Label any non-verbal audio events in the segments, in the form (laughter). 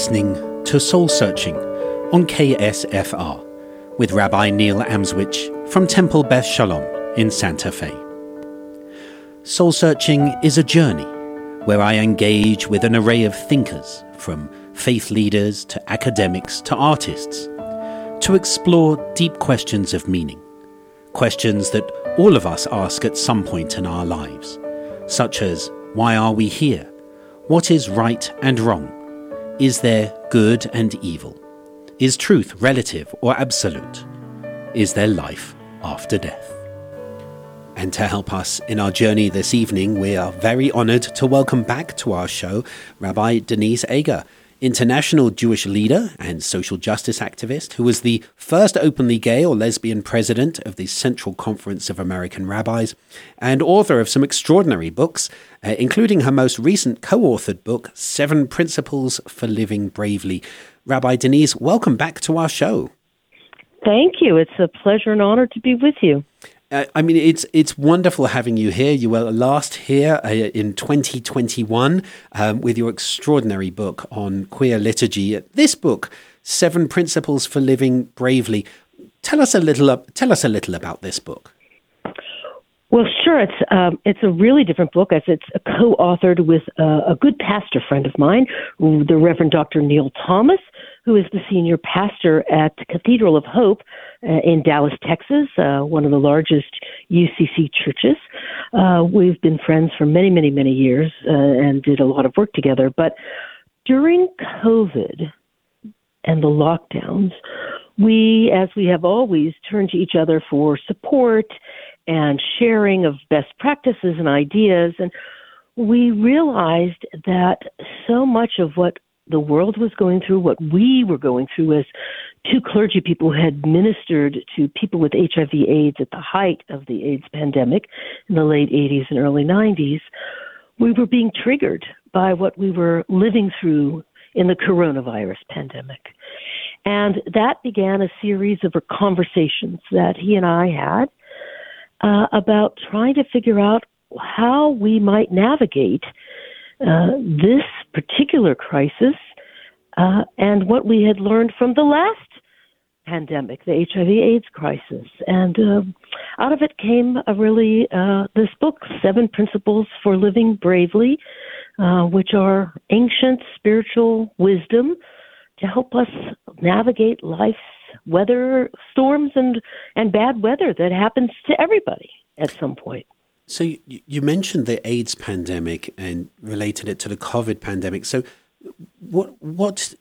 listening to Soul Searching on KSFR with Rabbi Neil Amswych from Temple Beth Shalom in Santa Fe. Soul Searching is a journey where I engage with an array of thinkers, from faith leaders to academics to artists, to explore deep questions of meaning, questions that all of us ask at some point in our lives, such as why are we here? What is right and wrong? Is there good and evil? Is truth relative or absolute? Is there life after death? And to help us in our journey this evening, we are very honored to welcome back to our show Rabbi Denise Eger international Jewish leader and social justice activist who was the first openly gay or lesbian president of the Central Conference of American Rabbis, and author of some extraordinary books, uh, including her most recent co authored book, Seven Principles for Living Bravely. Rabbi Denise, welcome back to our show. Thank you. It's a pleasure and honor to be with you. Uh, I mean, it's it's wonderful having you here. You were last here uh, in 2021 um, with your extraordinary book on queer liturgy. This book, Seven Principles for Living Bravely. Tell us a little. Tell us a little about this book. Well, sure. It's um, it's a really different book as it's co-authored with uh, a good pastor friend of mine, the Reverend Dr. Neil Thomas, who is the senior pastor at Cathedral of Hope uh, in Dallas, Texas, uh, one of the largest UCC churches. Uh, we've been friends for many, many, many years uh, and did a lot of work together. But during COVID and the lockdowns, we, as we have always, turned to each other for support and sharing of best practices and ideas. And we realized that so much of what the world was going through, what we were going through as two clergy people who had ministered to people with HIV AIDS at the height of the AIDS pandemic in the late 80s and early 90s, we were being triggered by what we were living through in the coronavirus pandemic. And that began a series of conversations that he and I had uh, about trying to figure out how we might navigate uh, this particular crisis uh, and what we had learned from the last pandemic, the HIV/AIDS crisis, and uh, out of it came a really uh, this book, Seven Principles for Living Bravely, uh, which are ancient spiritual wisdom to help us navigate life's weather storms and and bad weather that happens to everybody at some point. So you, mentioned the AIDS pandemic and related it to the COVID pandemic. So what what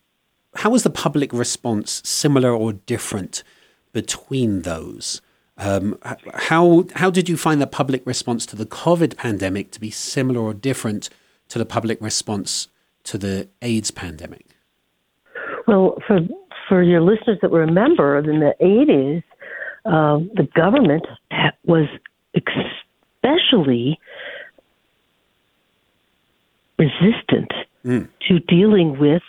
how was the public response similar or different between those? Um, how how did you find the public response to the COVID pandemic to be similar or different to the public response to the AIDS pandemic? Well, for for your listeners that remember, in the 80s, uh, the government was especially resistant mm. to dealing with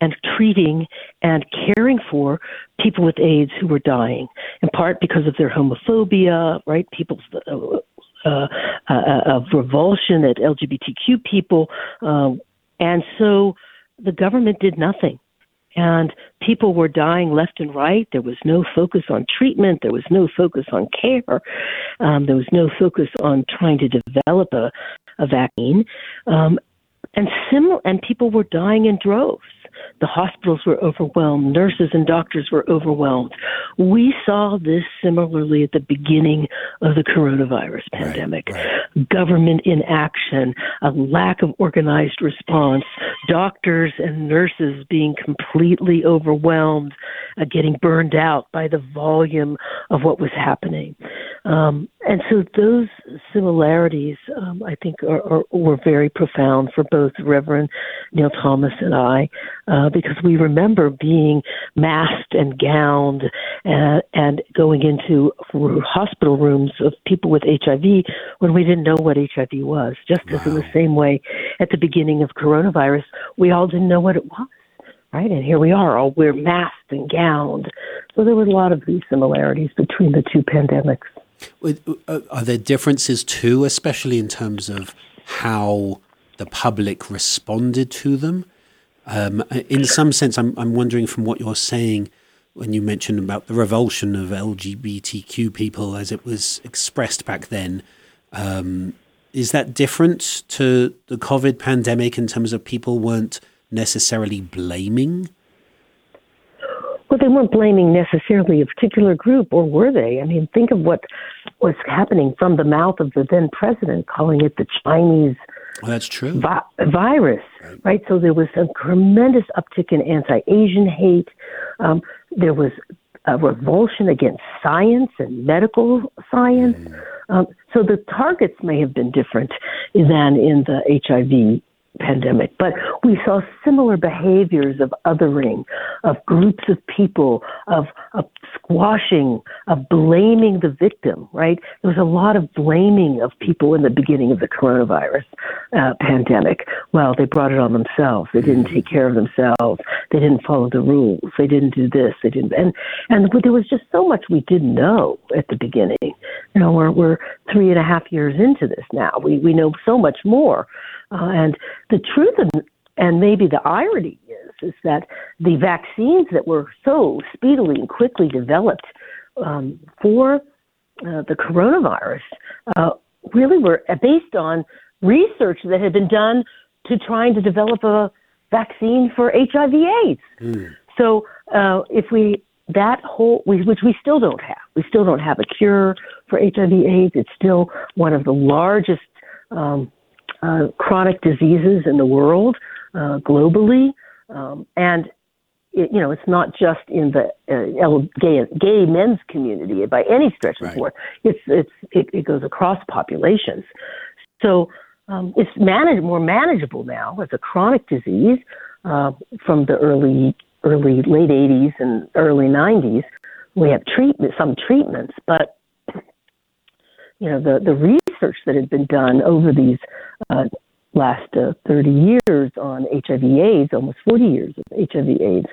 and treating and caring for people with AIDS who were dying, in part because of their homophobia, right? People's uh, uh, uh, of revulsion at LGBTQ people, uh, and so the government did nothing. And people were dying left and right. There was no focus on treatment. There was no focus on care. Um, there was no focus on trying to develop a, a vaccine. Um, and sim- and people were dying in droves. The hospitals were overwhelmed. Nurses and doctors were overwhelmed. We saw this similarly at the beginning of the coronavirus pandemic. Right, right. Government inaction, a lack of organized response, doctors and nurses being completely overwhelmed, uh, getting burned out by the volume of what was happening. Um, and so those similarities, um, I think, are, are, were very profound for both Reverend Neil Thomas and I, uh, because we remember being masked and gowned and, and going into hospital rooms of people with HIV when we didn't know what HIV was. Just wow. as in the same way, at the beginning of coronavirus, we all didn't know what it was right? And here we are, all we're masked and gowned. So there were a lot of these similarities between the two pandemics. Uh, are there differences too, especially in terms of how the public responded to them? Um, in some sense, I'm, I'm wondering from what you're saying when you mentioned about the revulsion of LGBTQ people as it was expressed back then. Um, is that different to the COVID pandemic in terms of people weren't necessarily blaming? Well, they weren't blaming necessarily a particular group, or were they? I mean, think of what was happening from the mouth of the then president, calling it the Chinese well, that's true. Vi- virus, right. right. So there was a tremendous uptick in anti-Asian hate. Um, there was a revulsion against science and medical science. Mm. Um, so the targets may have been different than in the HIV pandemic. But we saw similar behaviors of othering, of groups of people, of, of squashing, of blaming the victim, right? There was a lot of blaming of people in the beginning of the coronavirus uh, pandemic. Well, they brought it on themselves. They didn't take care of themselves. They didn't follow the rules. They didn't do this. They didn't. And, and there was just so much we didn't know at the beginning. You know, we're, we're three and a half years into this now. We, we know so much more. Uh, and the truth and, and maybe the irony is is that the vaccines that were so speedily and quickly developed um, for uh, the coronavirus uh, really were based on research that had been done to trying to develop a vaccine for HIV/AIDS. Mm. So uh, if we that whole which we still don't have, we still don't have a cure for HIV/AIDS. It's still one of the largest um, uh, chronic diseases in the world uh, globally, um, and it, you know it's not just in the uh, gay gay men's community by any stretch of the word. It's it's it, it, goes across populations. So um, it's managed more manageable now as a chronic disease uh, from the early early late 80s and early 90s. We have treatment some treatments, but you know the the research that had been done over these uh, last uh, 30 years on HIV/AIDS, almost 40 years of HIV/AIDS,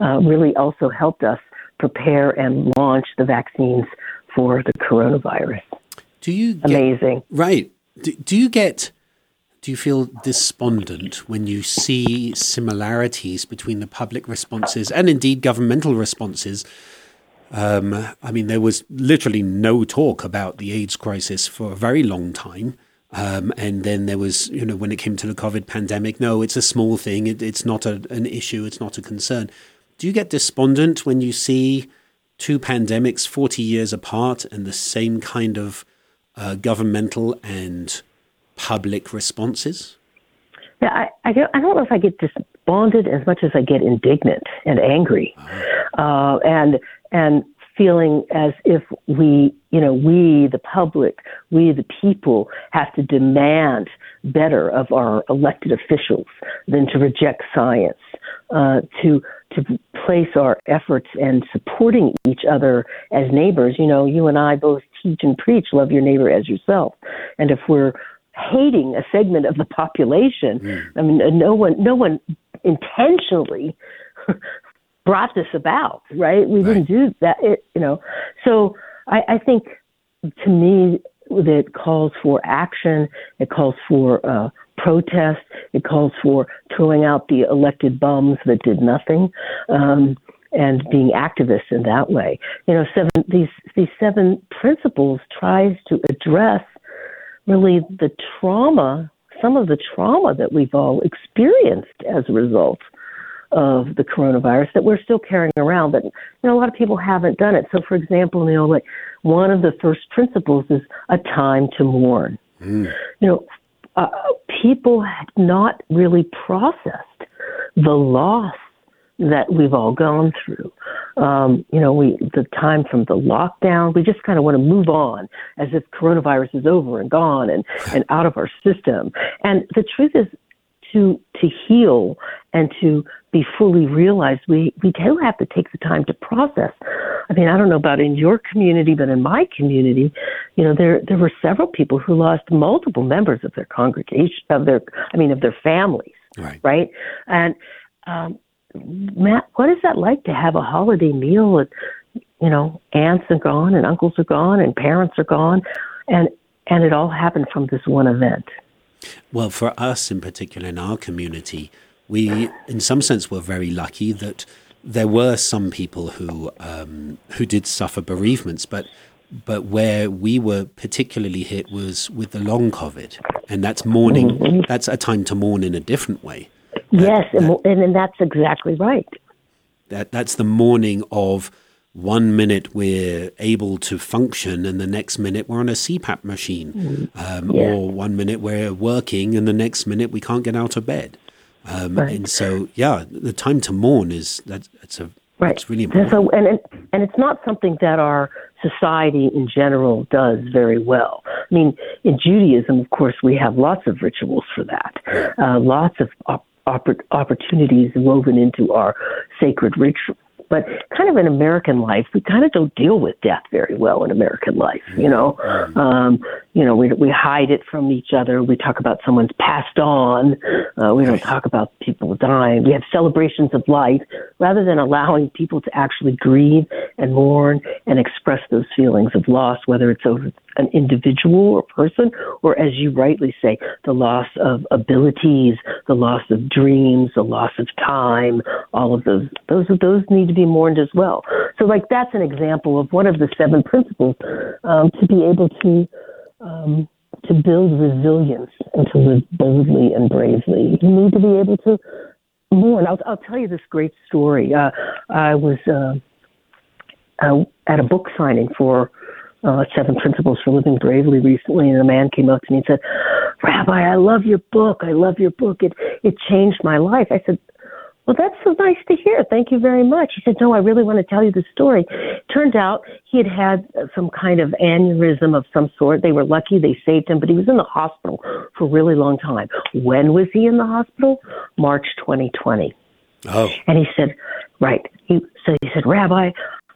uh, really also helped us prepare and launch the vaccines for the coronavirus. Do you get, amazing? Right. Do, do you get? Do you feel despondent when you see similarities between the public responses and indeed governmental responses um, I mean, there was literally no talk about the AIDS crisis for a very long time. Um, and then there was, you know, when it came to the COVID pandemic, no, it's a small thing. It, it's not a, an issue. It's not a concern. Do you get despondent when you see two pandemics 40 years apart and the same kind of uh, governmental and public responses? Yeah, I, I, don't, I don't know if I get despondent as much as I get indignant and angry. Uh, and and feeling as if we, you know, we, the public, we, the people, have to demand better of our elected officials than to reject science, uh, to to place our efforts and supporting each other as neighbors. You know, you and I both teach and preach, love your neighbor as yourself, and if we're hating a segment of the population, mm. I mean, no one, no one intentionally (laughs) brought this about, right? We right. didn't do that, it, you know. So I, I think to me, that calls for action. It calls for uh, protest. It calls for throwing out the elected bums that did nothing, um, and being activists in that way. You know, seven these these seven principles tries to address really the trauma, some of the trauma that we've all experienced as a result of the coronavirus that we're still carrying around, but you know a lot of people haven't done it. So, for example, you know, like one of the first principles is a time to mourn. Mm. You know, uh, people had not really processed the loss that we've all gone through. Um, you know, we the time from the lockdown, we just kind of want to move on as if coronavirus is over and gone and, (laughs) and out of our system. And the truth is, to to heal and to be fully realized, we we do have to take the time to process. I mean, I don't know about in your community, but in my community, you know, there there were several people who lost multiple members of their congregation, of their, I mean, of their families, right? right? And um, Matt, what is that like to have a holiday meal? And, you know, aunts are gone, and uncles are gone, and parents are gone, and and it all happened from this one event. Well, for us in particular in our community, we, in some sense, were very lucky that there were some people who um, who did suffer bereavements, but but where we were particularly hit was with the long COVID, and that's mourning. Mm-hmm. That's a time to mourn in a different way. Yes, that, and, and that's exactly right. That that's the mourning of one minute we're able to function and the next minute we're on a CPAP machine, mm-hmm. um, yeah. or one minute we're working and the next minute we can't get out of bed. Um, right. And so, yeah, the time to mourn is that, that's a right. It's really important. So, and, and and it's not something that our society in general does very well. I mean, in Judaism, of course, we have lots of rituals for that, uh, lots of op- opportunities woven into our sacred rituals. But kind of in American life, we kind of don't deal with death very well in American life. You know, mm-hmm. um, you know, we we hide it from each other. We talk about someone's passed on. Uh, we don't talk about people dying. We have celebrations of life rather than allowing people to actually grieve and mourn and express those feelings of loss, whether it's over an individual or person, or as you rightly say, the loss of abilities, the loss of dreams, the loss of time, all of those, those, those need to be mourned as well. So, like, that's an example of one of the seven principles um, to be able to. Um, to build resilience and to live boldly and bravely, you need to be able to mourn. I'll, I'll tell you this great story. Uh, I was uh, uh, at a book signing for uh, Seven Principles for Living Bravely recently, and a man came up to me and said, "Rabbi, I love your book. I love your book. It it changed my life." I said, "Well, that's so nice to hear. Thank you very much." He said, "No, I really want to tell you the story." Turned out he had had some kind of aneurysm of some sort. They were lucky; they saved him, but he was in the hospital for a really long time. When was he in the hospital? March 2020. Oh. And he said, right. He so he said, Rabbi,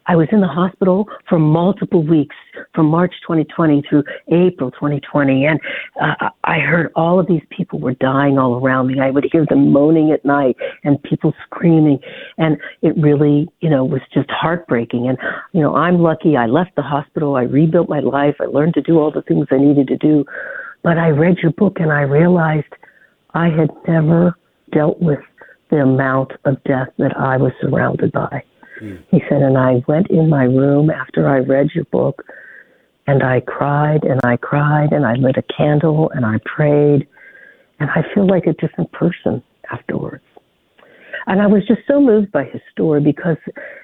I was in the hospital for multiple weeks from March 2020 through April 2020. And uh, I heard all of these people were dying all around me. I would hear them moaning at night and people screaming. And it really, you know, was just heartbreaking. And, you know, I'm lucky. I left the hospital. I rebuilt my life. I learned to do all the things I needed to do. But I read your book and I realized I had never dealt with the amount of death that I was surrounded by. Mm. He said, and I went in my room after I read your book and I cried and I cried and I lit a candle and I prayed and I feel like a different person afterwards. And I was just so moved by his story because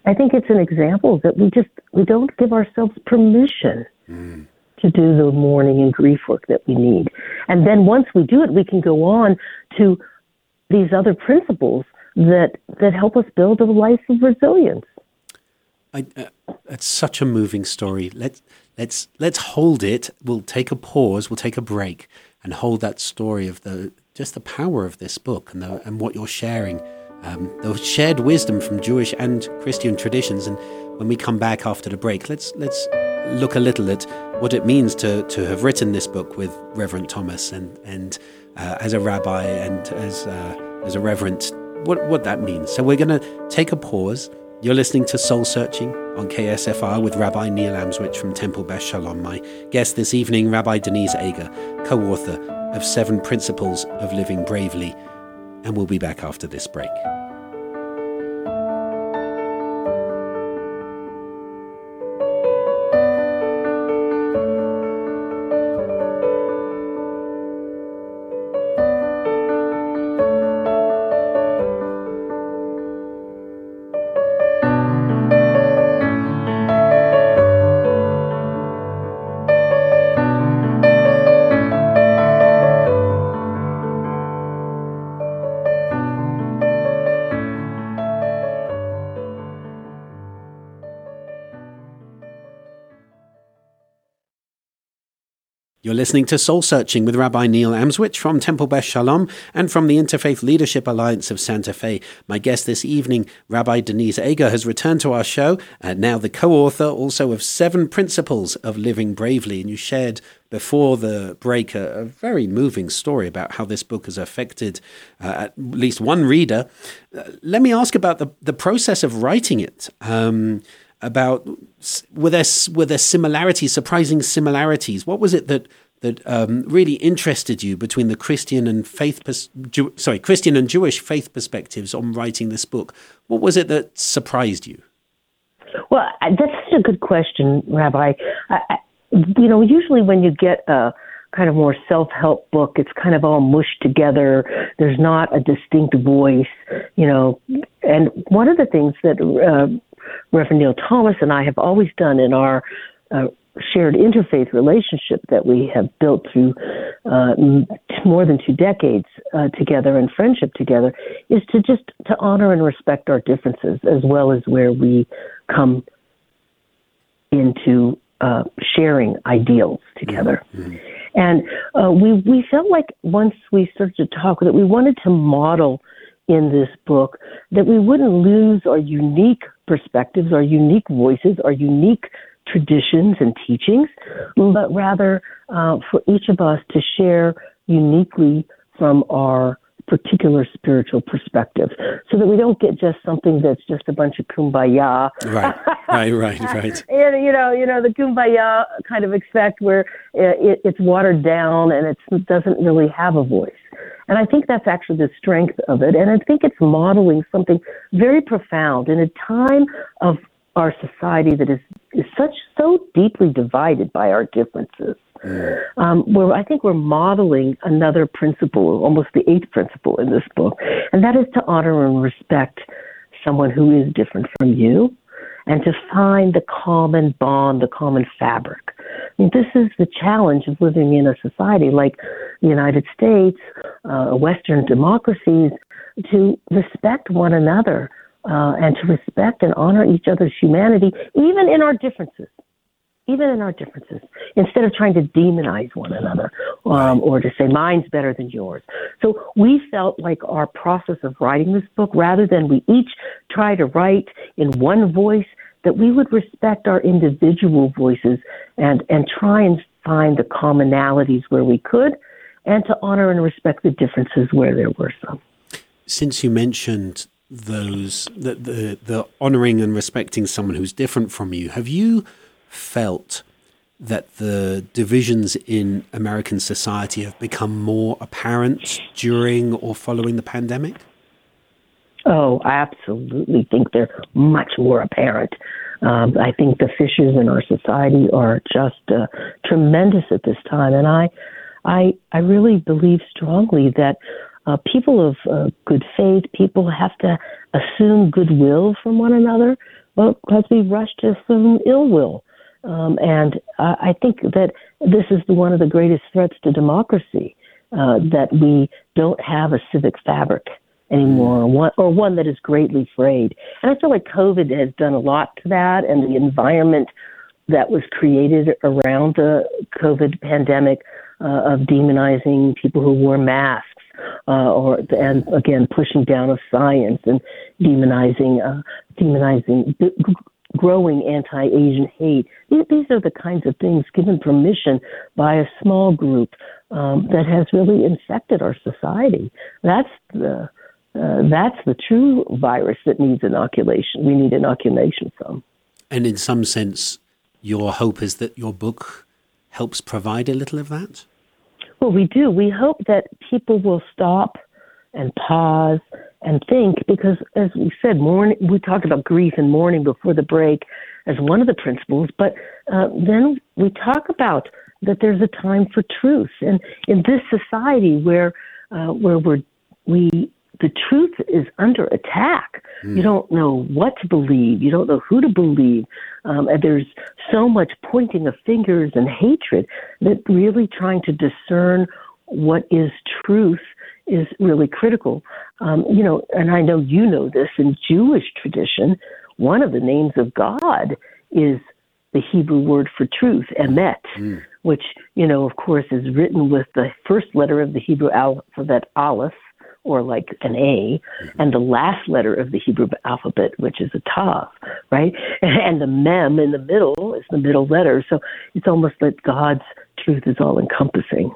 I think it's an example that we just we don't give ourselves permission mm. to do the mourning and grief work that we need. And then once we do it, we can go on to these other principles that that help us build a life of resilience. I, uh, it's such a moving story. Let's let's let's hold it. We'll take a pause. We'll take a break and hold that story of the just the power of this book and the, and what you're sharing, um, the shared wisdom from Jewish and Christian traditions. And when we come back after the break, let's let's look a little at what it means to to have written this book with Reverend Thomas and and uh, as a rabbi and as uh, as a reverend what, what that means. So we're going to take a pause. You're listening to Soul Searching on KSFR with Rabbi Neil Amswych from Temple Beth Shalom. My guest this evening, Rabbi Denise Eger, co author of Seven Principles of Living Bravely. And we'll be back after this break. Listening to Soul Searching with Rabbi Neil Amswych from Temple Beth Shalom and from the Interfaith Leadership Alliance of Santa Fe. My guest this evening, Rabbi Denise Eger, has returned to our show, and now the co author also of Seven Principles of Living Bravely. And you shared before the break a, a very moving story about how this book has affected uh, at least one reader. Uh, let me ask about the, the process of writing it. Um, about were there were there similarities, surprising similarities? What was it that that um, really interested you between the Christian and faith, pers- Jew- sorry, Christian and Jewish faith perspectives on writing this book. What was it that surprised you? Well, that's such a good question, Rabbi. I, I, you know, usually when you get a kind of more self-help book, it's kind of all mushed together. There's not a distinct voice, you know. And one of the things that uh, Reverend Neil Thomas and I have always done in our uh, shared interfaith relationship that we have built through uh, more than two decades uh, together and friendship together is to just to honor and respect our differences as well as where we come into uh, sharing ideals together. Mm-hmm. And uh, we we felt like once we started to talk that we wanted to model in this book that we wouldn't lose our unique perspectives, our unique voices, our unique traditions and teachings, but rather uh, for each of us to share uniquely from our particular spiritual perspective so that we don't get just something that's just a bunch of kumbaya. Right. Right right right. (laughs) And you know you know the kumbaya kind of effect where it, it's watered down and it doesn't really have a voice. And i think that's actually the strength of it. And i think it's modeling something very profound. In a time of our society that is, is such so deeply divided by our differences. Mm. Um, where I think we're modeling another principle, almost the eighth principle in this book, and that is to honor and respect someone who is different from you, and to find the common bond, the common fabric. I mean, this is the challenge of living in a society like the United States, uh, Western democracies, to respect one another uh, and to respect and honor each other's humanity, even in our differences. Even in our differences, instead of trying to demonize one another um, or to say mine's better than yours. So we felt like our process of writing this book, rather than we each try to write in one voice, that we would respect our individual voices and, and try and find the commonalities where we could, and to honor and respect the differences where there were some. Since you mentioned those the, the the honoring and respecting someone who's different from you have you felt that the divisions in American society have become more apparent during or following the pandemic? Oh, I absolutely think they're much more apparent. Um, I think the fissures in our society are just uh, tremendous at this time, and I, I, I really believe strongly that uh, people of uh, good faith, people have to assume goodwill from one another, but because we rush to assume ill will. Um, and I, I think that this is the, one of the greatest threats to democracy uh, that we don't have a civic fabric anymore, or one, or one that is greatly frayed. And I feel like COVID has done a lot to that, and the environment that was created around the COVID pandemic uh, of demonizing people who wore masks uh, or and again pushing down of science and demonizing uh, demonizing growing anti-Asian hate. These are the kinds of things given permission by a small group um, that has really infected our society. That's the uh, that's the true virus that needs inoculation. We need inoculation from. And in some sense, your hope is that your book helps provide a little of that. Well, we do. We hope that people will stop and pause and think because, as we said, mourning, we talked about grief and mourning before the break as one of the principles, but uh, then we talk about that there's a time for truth. And in this society where, uh, where we're, we the truth is under attack. Mm. You don't know what to believe. You don't know who to believe. Um, and there's so much pointing of fingers and hatred that really trying to discern what is truth is really critical. Um, you know, and I know you know this in Jewish tradition, one of the names of God is the Hebrew word for truth, emet, mm. which, you know, of course, is written with the first letter of the Hebrew alphabet, aleph, or like an A, and the last letter of the Hebrew alphabet, which is a Tav, right? (laughs) And the Mem in the middle is the middle letter. So it's almost like God's truth is all encompassing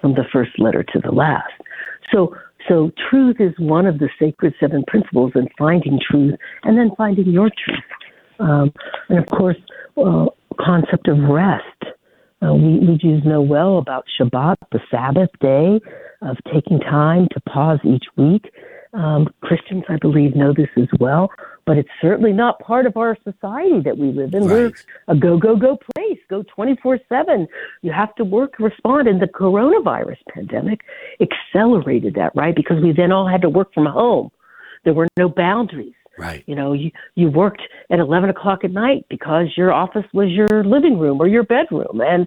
from the first letter to the last. So so truth is one of the sacred seven principles in finding truth and then finding your truth. Um, and of course, uh, concept of rest Uh, we, we Jews know well about Shabbat, the Sabbath day, of taking time to pause each week. Um, Christians, I believe, know this as well, but it's certainly not part of our society that we live in. Right. We're a go, go, go place, go 24 7. You have to work, respond. And the coronavirus pandemic accelerated that, right? Because we then all had to work from home. There were no boundaries. Right. You know, you, you worked at 11 o'clock at night because your office was your living room or your bedroom. And,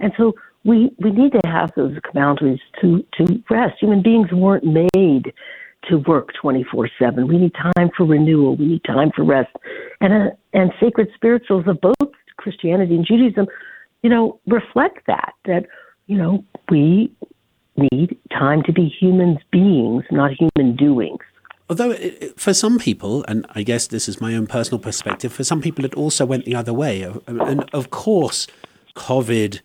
and so we, we need to have those boundaries to, to rest. Human beings weren't made to work 24 7. We need time for renewal. We need time for rest. And, uh, and sacred spirituals of both Christianity and Judaism, you know, reflect that, that, you know, we need time to be human beings, not human doings. Although for some people, and I guess this is my own personal perspective, for some people it also went the other way. Uh, and of course, COVID,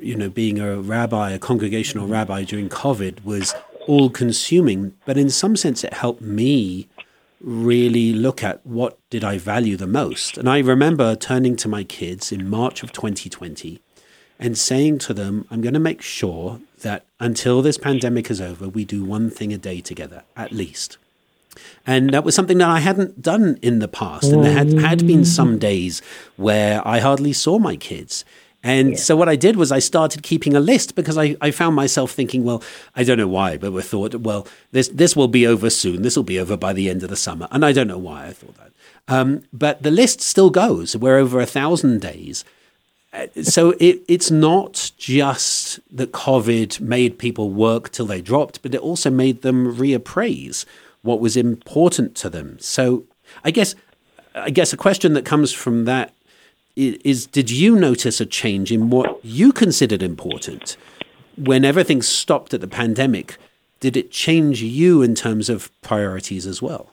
you know, being a rabbi, a congregational rabbi during COVID was all consuming. But in some sense, it helped me really look at what did I value the most. And I remember turning to my kids in March of 2020 and saying to them, I'm going to make sure that until this pandemic is over, we do one thing a day together, at least. And that was something that I hadn't done in the past. And there had, had been some days where I hardly saw my kids. And yeah. so what I did was I started keeping a list because I, I found myself thinking, well, I don't know why, but we thought, well, this this will be over soon. This will be over by the end of the summer. And I don't know why I thought that. Um, but the list still goes. We're over a thousand days. Uh, so it, it's not just that COVID made people work till they dropped, but it also made them reappraise what was important to them. So I guess I guess a question that comes from that is, did you notice a change in what you considered important when everything stopped at the pandemic? Did it change you in terms of priorities as well?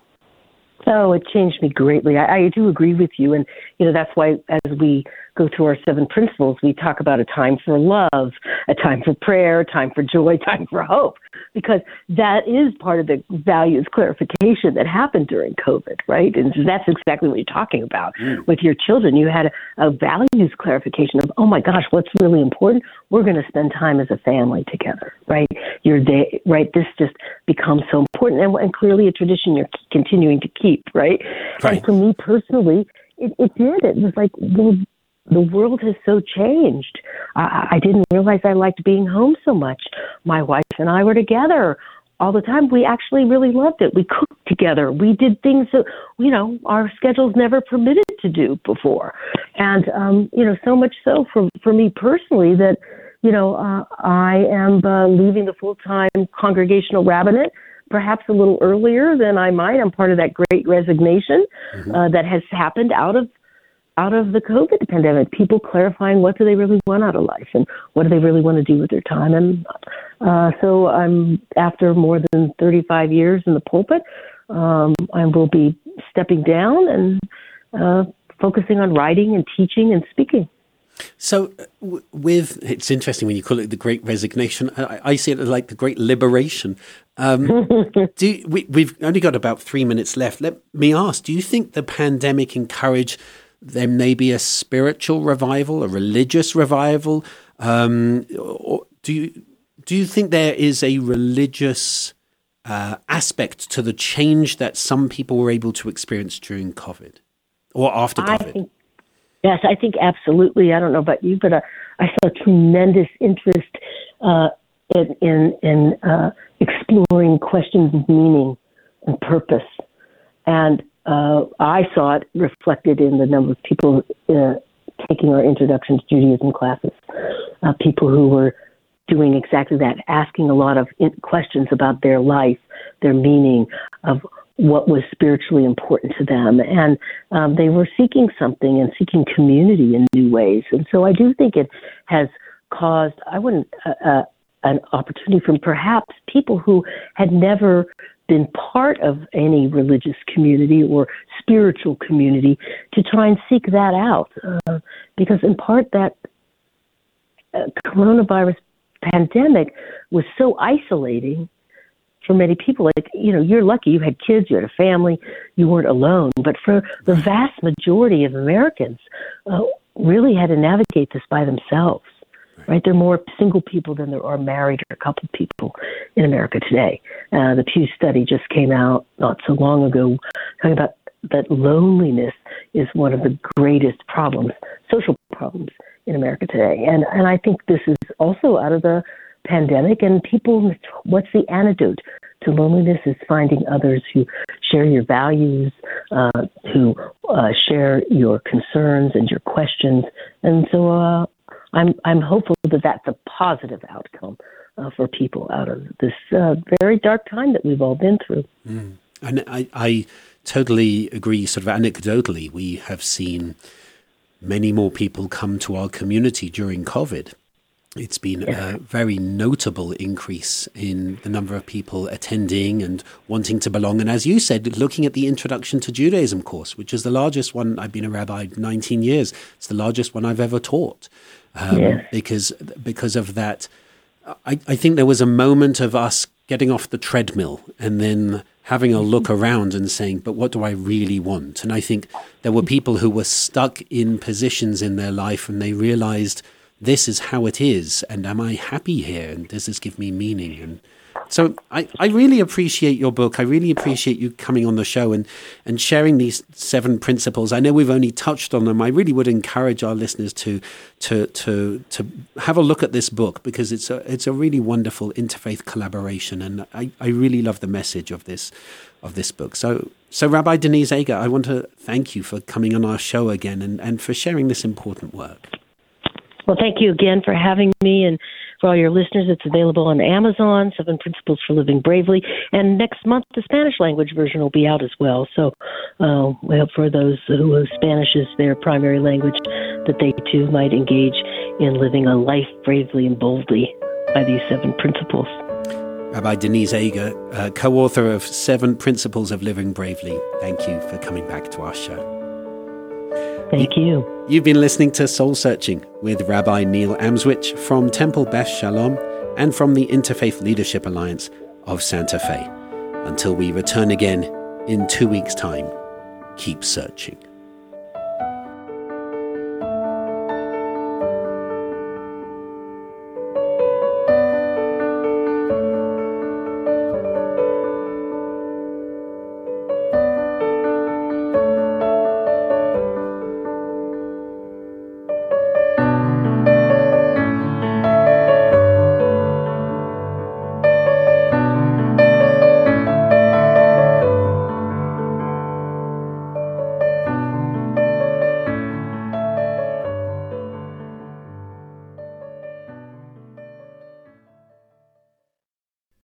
Oh, it changed me greatly. I, I do agree with you, and you know that's why as we go through our seven principles, we talk about a time for love, a time for prayer, a time for joy, (laughs) time for hope, because that is part of the values clarification that happened during COVID, right? And that's exactly what you're talking about mm. with your children. You had a, a values clarification of, oh my gosh, what's really important? We're going to spend time as a family together, right? You're day, right? This just becomes so important, and, and clearly a tradition you're continuing to keep, right? right. And for me personally, it, it did. It was like, well, the world has so changed. I, I didn't realize I liked being home so much. My wife and I were together all the time. We actually really loved it. We cooked together. We did things that, you know, our schedules never permitted to do before. And, um, you know, so much so for, for me personally that, you know, uh, I am uh, leaving the full time congregational rabbinate perhaps a little earlier than I might. I'm part of that great resignation mm-hmm. uh, that has happened out of out of the COVID pandemic, people clarifying what do they really want out of life and what do they really want to do with their time. And uh, so I'm after more than 35 years in the pulpit, um, I will be stepping down and uh, focusing on writing and teaching and speaking. So, uh, with it's interesting when you call it the Great Resignation. I, I see it like the Great Liberation. Um, (laughs) do we, we've only got about three minutes left. Let me ask: Do you think the pandemic encouraged there may be a spiritual revival, a religious revival. Um, do you do you think there is a religious uh, aspect to the change that some people were able to experience during COVID or after COVID? I think, yes, I think absolutely. I don't know about you, but uh, I saw tremendous interest uh, in in, in uh, exploring questions of meaning and purpose, and uh, I saw it reflected in the number of people uh, taking our Introduction to Judaism classes, uh, people who were doing exactly that, asking a lot of questions about their life, their meaning, of what was spiritually important to them. And um, they were seeking something and seeking community in new ways. And so I do think it has caused, I wouldn't, uh, uh, an opportunity from perhaps people who had never been part of any religious community or spiritual community to try and seek that out. Uh, because in part that uh, coronavirus pandemic was so isolating for many people. Like, you know, you're lucky you had kids, you had a family, you weren't alone. But for the vast majority of Americans, uh, really had to navigate this by themselves. Right? There are more single people than there are married or coupled people in America today. Uh, the Pew study just came out not so long ago talking about that loneliness is one of the greatest problems, social problems in America today. And and I think this is also out of the pandemic and people what's the antidote to loneliness is finding others who share your values, uh, who uh, share your concerns and your questions. And so uh, I'm I'm hopeful that that's a positive outcome uh, for people out of this uh, very dark time that we've all been through. Mm. And I, I totally agree. Sort of anecdotally, we have seen many more people come to our community during COVID. It's been a very notable increase in the number of people attending and wanting to belong. And as you said, looking at the Introduction to Judaism course, which is the largest one, I've been a rabbi 19 years, it's the largest one I've ever taught. Um, Because because of that, I, I think there was a moment of us getting off the treadmill and then having a look around and saying, but what do I really want? And I think there were people who were stuck in positions in their life and they realized – this is how it is, and am I happy here? And does this give me meaning? And so I, I really appreciate your book. I really appreciate you coming on the show and, and sharing these seven principles. I know we've only touched on them. I really would encourage our listeners to to to to have a look at this book because it's a it's a really wonderful interfaith collaboration, and I, I really love the message of this of this book. So so Rabbi Denise Eger, I want to thank you for coming on our show again and, and for sharing this important work. Well, thank you again for having me and for all your listeners. It's available on Amazon, Seven Principles for Living Bravely. And next month, the Spanish language version will be out as well. So uh, we hope for those who Spanish is their primary language that they too might engage in living a life bravely and boldly by these seven principles. Rabbi Denise Eger, uh, co author of Seven Principles of Living Bravely, thank you for coming back to our show. Thank you. You've been listening to Soul Searching with Rabbi Neil Amswych from Temple Beth Shalom and from the Interfaith Leadership Alliance of Santa Fe. Until we return again in two weeks' time, keep searching.